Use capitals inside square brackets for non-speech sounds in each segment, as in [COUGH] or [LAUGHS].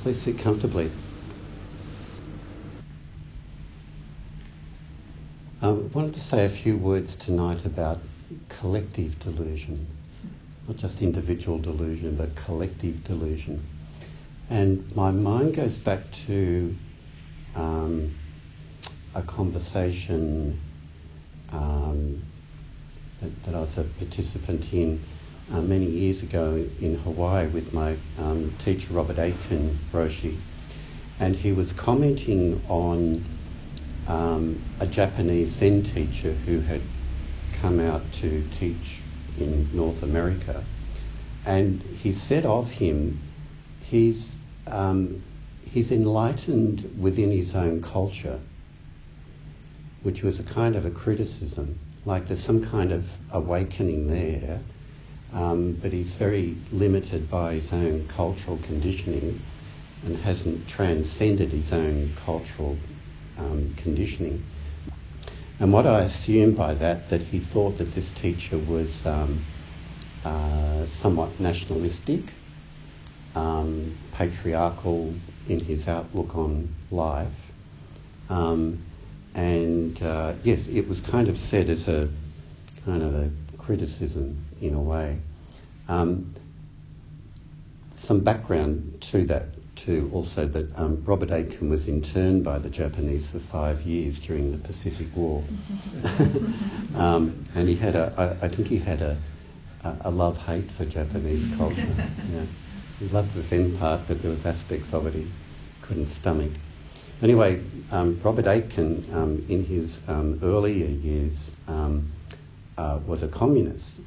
Please sit comfortably. I wanted to say a few words tonight about collective delusion, not just individual delusion, but collective delusion. And my mind goes back to um, a conversation um, that, that, I was a participant in uh, many years ago in Hawaii with my um, teacher Robert Aitken Roshi, and he was commenting on um, a Japanese Zen teacher who had come out to teach in North America, and he said of him, he's um, he's enlightened within his own culture, which was a kind of a criticism, like there's some kind of awakening there um, but he's very limited by his own cultural conditioning and hasn't transcended his own cultural um, conditioning. And what I assume by that, that he thought that this teacher was um, uh, somewhat nationalistic, um, patriarchal in his outlook on life. Um, and uh, yes, it was kind of said as a kind of a criticism in a way. Um, some background to that too, also that um, Robert Aitken was interned by the Japanese for five years during the Pacific War, [LAUGHS] um, and he had a, I, I think he had a, a love hate for Japanese culture. [LAUGHS] Yeah. He loved the Zen part, but there was aspects of it he couldn't stomach. Anyway, um, Robert Aitken, um, in his um, earlier years, um, uh, was a communist,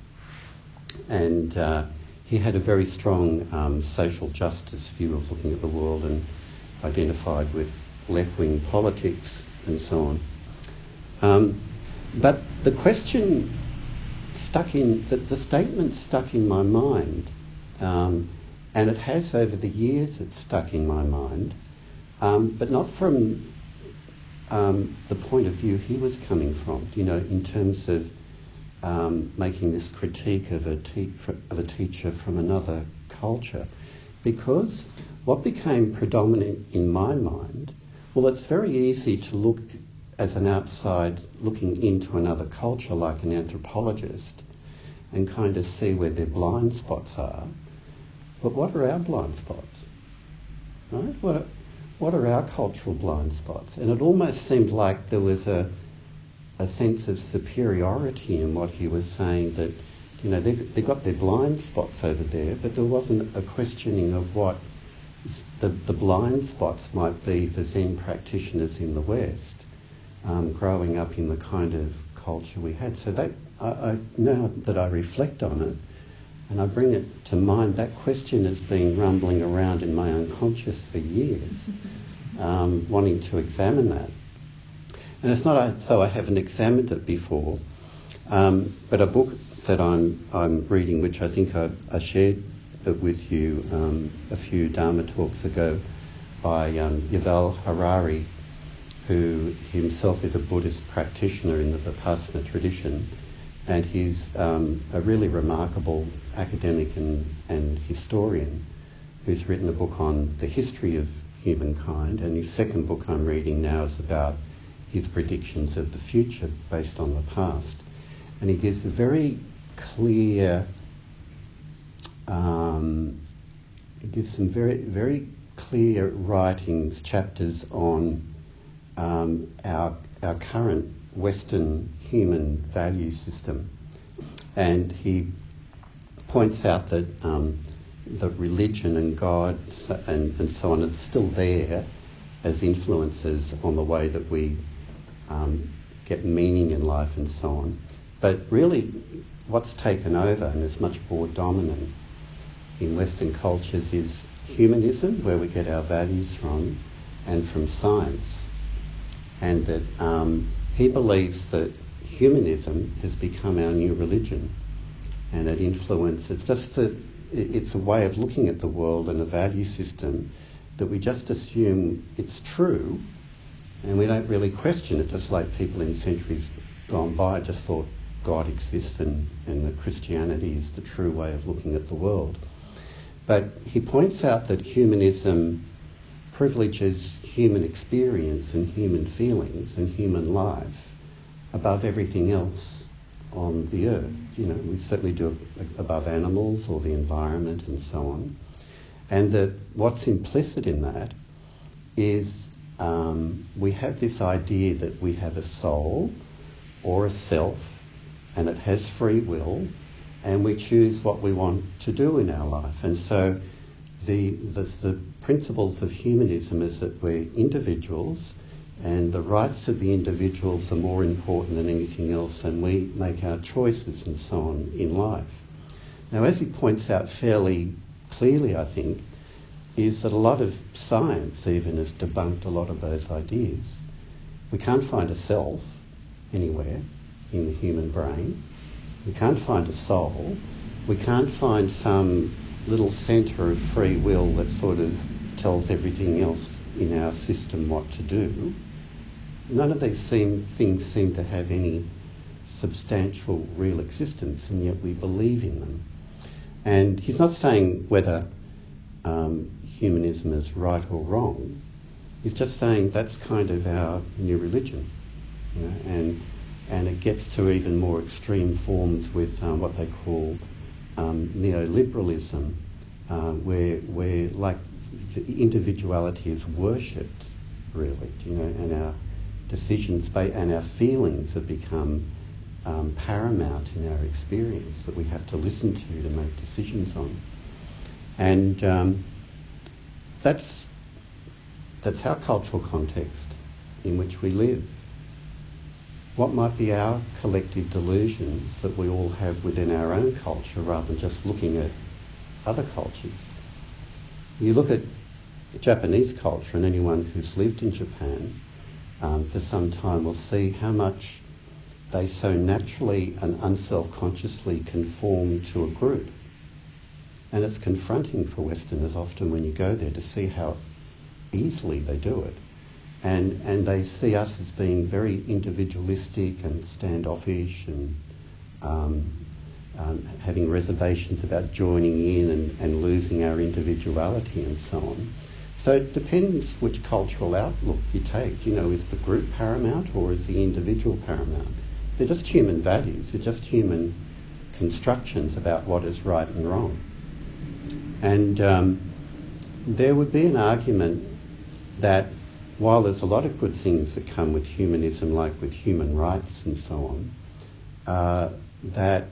and uh, he had a very strong um, social justice view of looking at the world and identified with left-wing politics and so on. Um, but the question stuck in, the, the statement stuck in my mind, um, and it has over the years it's stuck in my mind, um, but not from um, the point of view he was coming from, you know, in terms of um, making this critique of a, te- of a teacher from another culture. Because what became predominant in my mind, well, it's very easy to look as an outside looking into another culture like an anthropologist and kind of see where their blind spots are. But what are our blind spots? Right? What are, what are our cultural blind spots? And it almost seemed like there was a, a sense of superiority in what he was saying that, you know, they, they got their blind spots over there, but there wasn't a questioning of what the, the blind spots might be for Zen practitioners in the West, um, growing up in the kind of culture we had. So that, I, I, now that I reflect on it, and I bring it to mind, that question has been rumbling around in my unconscious for years, [LAUGHS] um, wanting to examine that. And it's not so I haven't examined it before, um, but a book that I'm, I'm reading, which I think I, I shared it with you um, a few Dharma talks ago by um, Yuval Harari, who himself is a Buddhist practitioner in the Vipassana tradition, and he's um, a really remarkable academic and, and historian who's written a book on the history of humankind, and his second book I'm reading now is about his predictions of the future based on the past. And he gives a very clear, um, he gives some very, very clear writings, chapters on um, our, our current Western human value system. And he points out that um, that religion and God and, and so on are still there as influences on the way that we um, get meaning in life and so on. But really, what's taken over and is much more dominant in Western cultures is humanism, where we get our values from, and from science. And that um, he believes that humanism has become our new religion, and it influences. Just a, it's a way of looking at the world and a value system that we just assume it's true and we don't really question it, just like people in centuries gone by just thought God exists and, and that Christianity is the true way of looking at the world. But he points out that humanism privileges human experience and human feelings and human life above everything else on the earth. You know, we certainly do above animals or the environment and so on. And that what's implicit in that is um, we have this idea that we have a soul or a self and it has free will and we choose what we want to do in our life. And so the, the, the principles of humanism is that we're individuals and the rights of the individuals are more important than anything else and we make our choices and so on in life. Now, as he points out fairly clearly, I think, is that a lot of science even has debunked a lot of those ideas. We can't find a self anywhere in the human brain. We can't find a soul. We can't find some little centre of free will that sort of tells everything else in our system what to do. None of these seem, things seem to have any substantial real existence, and yet we believe in them. And he's not saying whether um, humanism is right or wrong. He's just saying that's kind of our new religion, you know, and and it gets to even more extreme forms with um, what they call um, neoliberalism, uh, where where like individuality is worshipped, really, you know, and our decisions and our feelings have become um, paramount in our experience that we have to listen to to make decisions on, and um, that's that's our cultural context in which we live what might be our collective delusions that we all have within our own culture rather than just looking at other cultures. You look at Japanese culture, and anyone who's lived in Japan um, for some time will see how much they so naturally and unself-consciously conform to a group. And it's confronting for Westerners often when you go there to see how easily they do it and and they see us as being very individualistic and standoffish and um, um, having reservations about joining in and, and losing our individuality and so on. So it depends which cultural outlook you take. You know, is the group paramount or is the individual paramount? They're just human values. They're just human constructions about what is right and wrong. And um, there would be an argument that while there's a lot of good things that come with humanism, like with human rights and so on, uh, that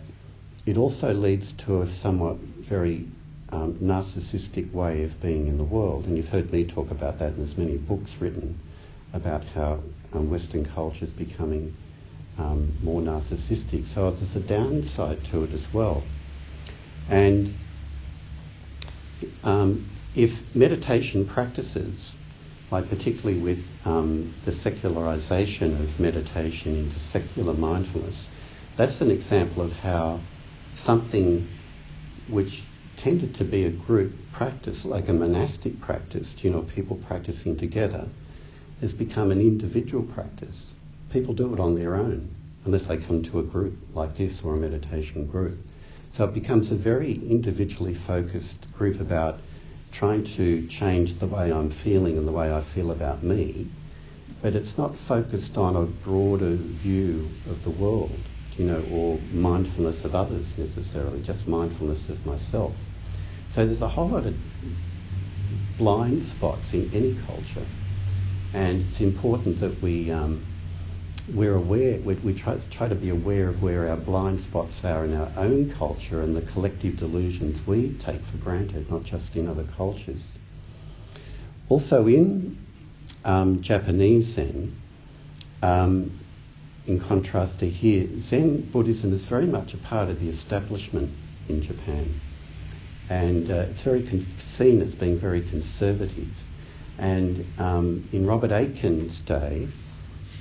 it also leads to a somewhat very um, narcissistic way of being in the world. And you've heard me talk about that, and there's many books written about how um, Western culture is becoming um, more narcissistic. So there's a downside to it as well. And um, if meditation practices like particularly with um, the secularization of meditation into secular mindfulness, that's an example of how something which tended to be a group practice, like a monastic practice, you know, people practicing together, has become an individual practice. People do it on their own, unless they come to a group like this or a meditation group. So it becomes a very individually focused group about trying to change the way I'm feeling and the way I feel about me, but it's not focused on a broader view of the world, you know, or mindfulness of others necessarily, just mindfulness of myself. So there's a whole lot of blind spots in any culture, and it's important that we um, we're aware, we, we try, try to be aware of where our blind spots are in our own culture and the collective delusions we take for granted, not just in other cultures. Also, in um, Japanese Zen, um, in contrast to here, Zen Buddhism is very much a part of the establishment in Japan. And uh, it's very con- seen as being very conservative. And um, in Robert Aitken's day,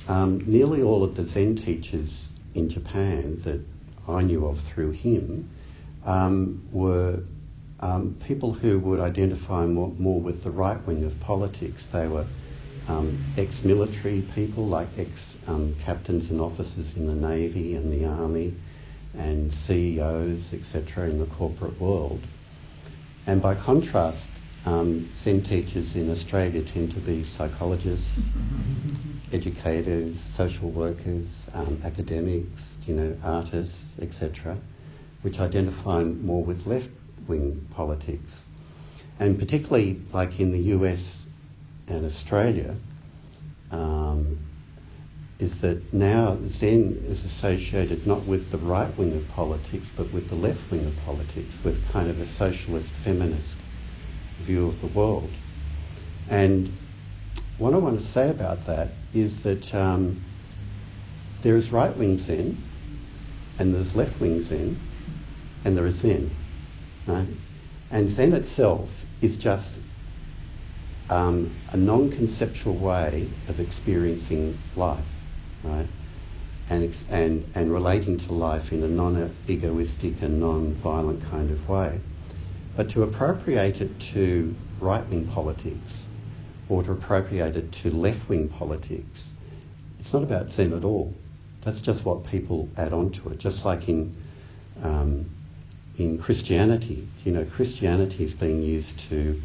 um, nearly all of the Zen teachers in Japan that I knew of through him um, were um, people who would identify more, more, with the right wing of politics. They were um, ex-military people, like ex-captains and officers in the navy and the army, and CEOs, etc., in the corporate world. And by contrast, um, Zen teachers in Australia tend to be psychologists, [LAUGHS] educators, social workers, um, academics, you know, artists, etc., which identify more with left-wing politics. And particularly, like in the US and Australia, um, is that now Zen is associated not with the right wing of politics, but with the left wing of politics, with kind of a socialist feminist view of the world. And what I want to say about that is that um, there is right wing Zen, and there's left wing Zen, and there is Zen. Right? And Zen itself is just um, a non conceptual way of experiencing life, right? And, and, and relating to life in a non egoistic and non violent kind of way. But to appropriate it to right wing politics or to appropriate it to left wing politics, it's not about them at all. That's just what people add on to it. Just like in um, in Christianity, you know, Christianity is being used to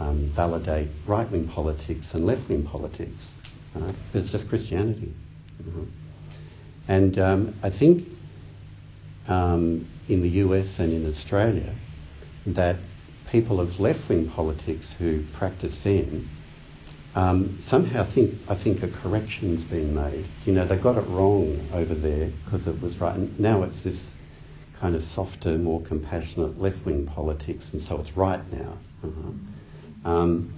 um, validate right wing politics and left wing politics. Right? But it's just Christianity. Uh-huh. And um, I think um, in the US and in Australia, that people of left-wing politics who practice Zen um, somehow think I think a correction's been made. You know, they got it wrong over there because it was right. And now it's this kind of softer, more compassionate left-wing politics, and so it's right now. Uh-huh. Um,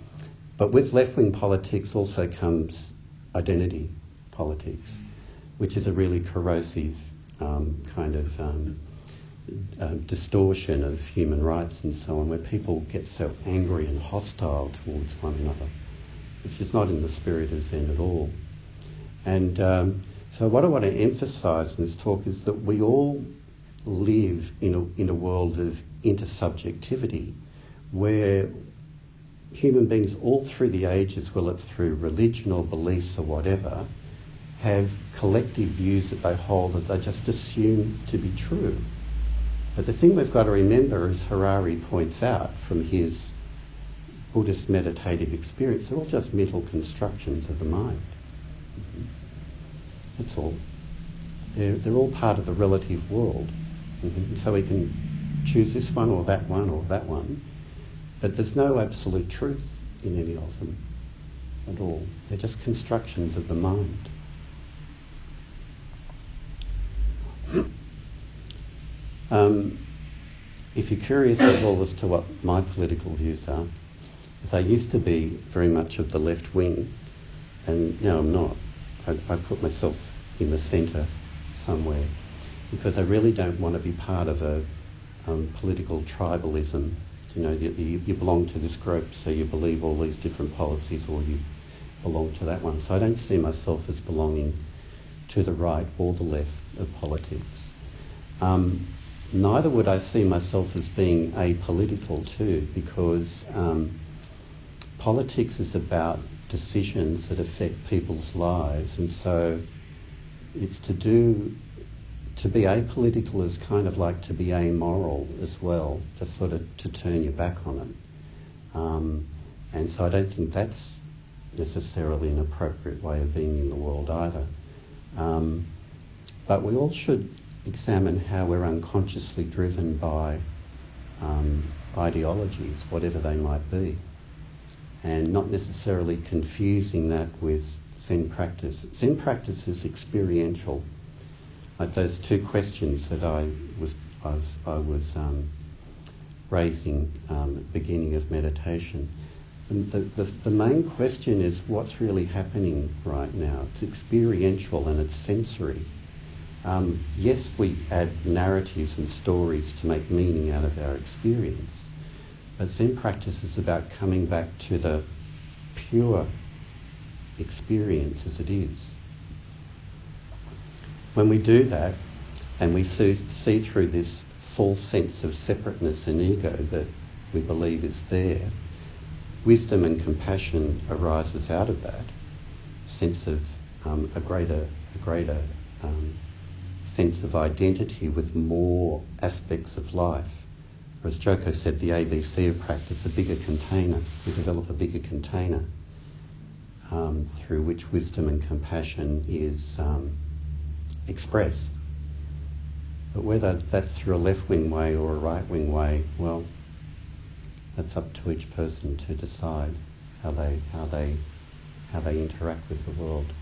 but with left-wing politics also comes identity politics, which is a really corrosive um, kind of um, uh, distortion of human rights and so on, where people get so angry and hostile towards one another, which is not in the spirit of Zen at all. And um, so, what I want to emphasise in this talk is that we all live in a, in a world of intersubjectivity where human beings all through the ages, whether it's through religion or beliefs or whatever, have collective views that they hold that they just assume to be true. But the thing we've got to remember, as Harari points out from his Buddhist meditative experience, they're all just mental constructions of the mind. Mm-hmm. That's all. They're, they're all part of the relative world. Mm-hmm. So we can choose this one or that one or that one, but there's no absolute truth in any of them at all. They're just constructions of the mind. Um, if you're curious at all as to what my political views are, I used to be very much of the left wing, and now I'm not. I, I put myself in the centre somewhere because I really don't want to be part of a um, political tribalism. You know, you, you, belong to this group, so you believe all these different policies, or you belong to that one. So I don't see myself as belonging to the right or the left of politics. Um, neither would I see myself as being apolitical too, because um, politics is about decisions that affect people's lives, and so it's to do to be apolitical is kind of like to be amoral as well, just sort of to turn your back on it. Um, and so I don't think that's necessarily an appropriate way of being in the world either. Um, but we all should examine how we're unconsciously driven by um, ideologies, whatever they might be, and not necessarily confusing that with Zen practice. Zen practice is experiential. Like those two questions that I was I was, I was um, raising um, at the beginning of meditation. And the, the, the main question is what's really happening right now. It's experiential and it's sensory. Um, yes, we add narratives and stories to make meaning out of our experience, but Zen practice is about coming back to the pure experience as it is. When we do that, and we see, see through this false sense of separateness and ego that we believe is there, wisdom and compassion arises out of that sense of um, a greater, a greater um, sense of identity with more aspects of life as Joko said, the ABC of practice, a bigger container. We develop a bigger container um, through which wisdom and compassion is um, expressed. But whether that's through a left wing way or a right wing way, well, that's up to each person to decide how they how they how they interact with the world.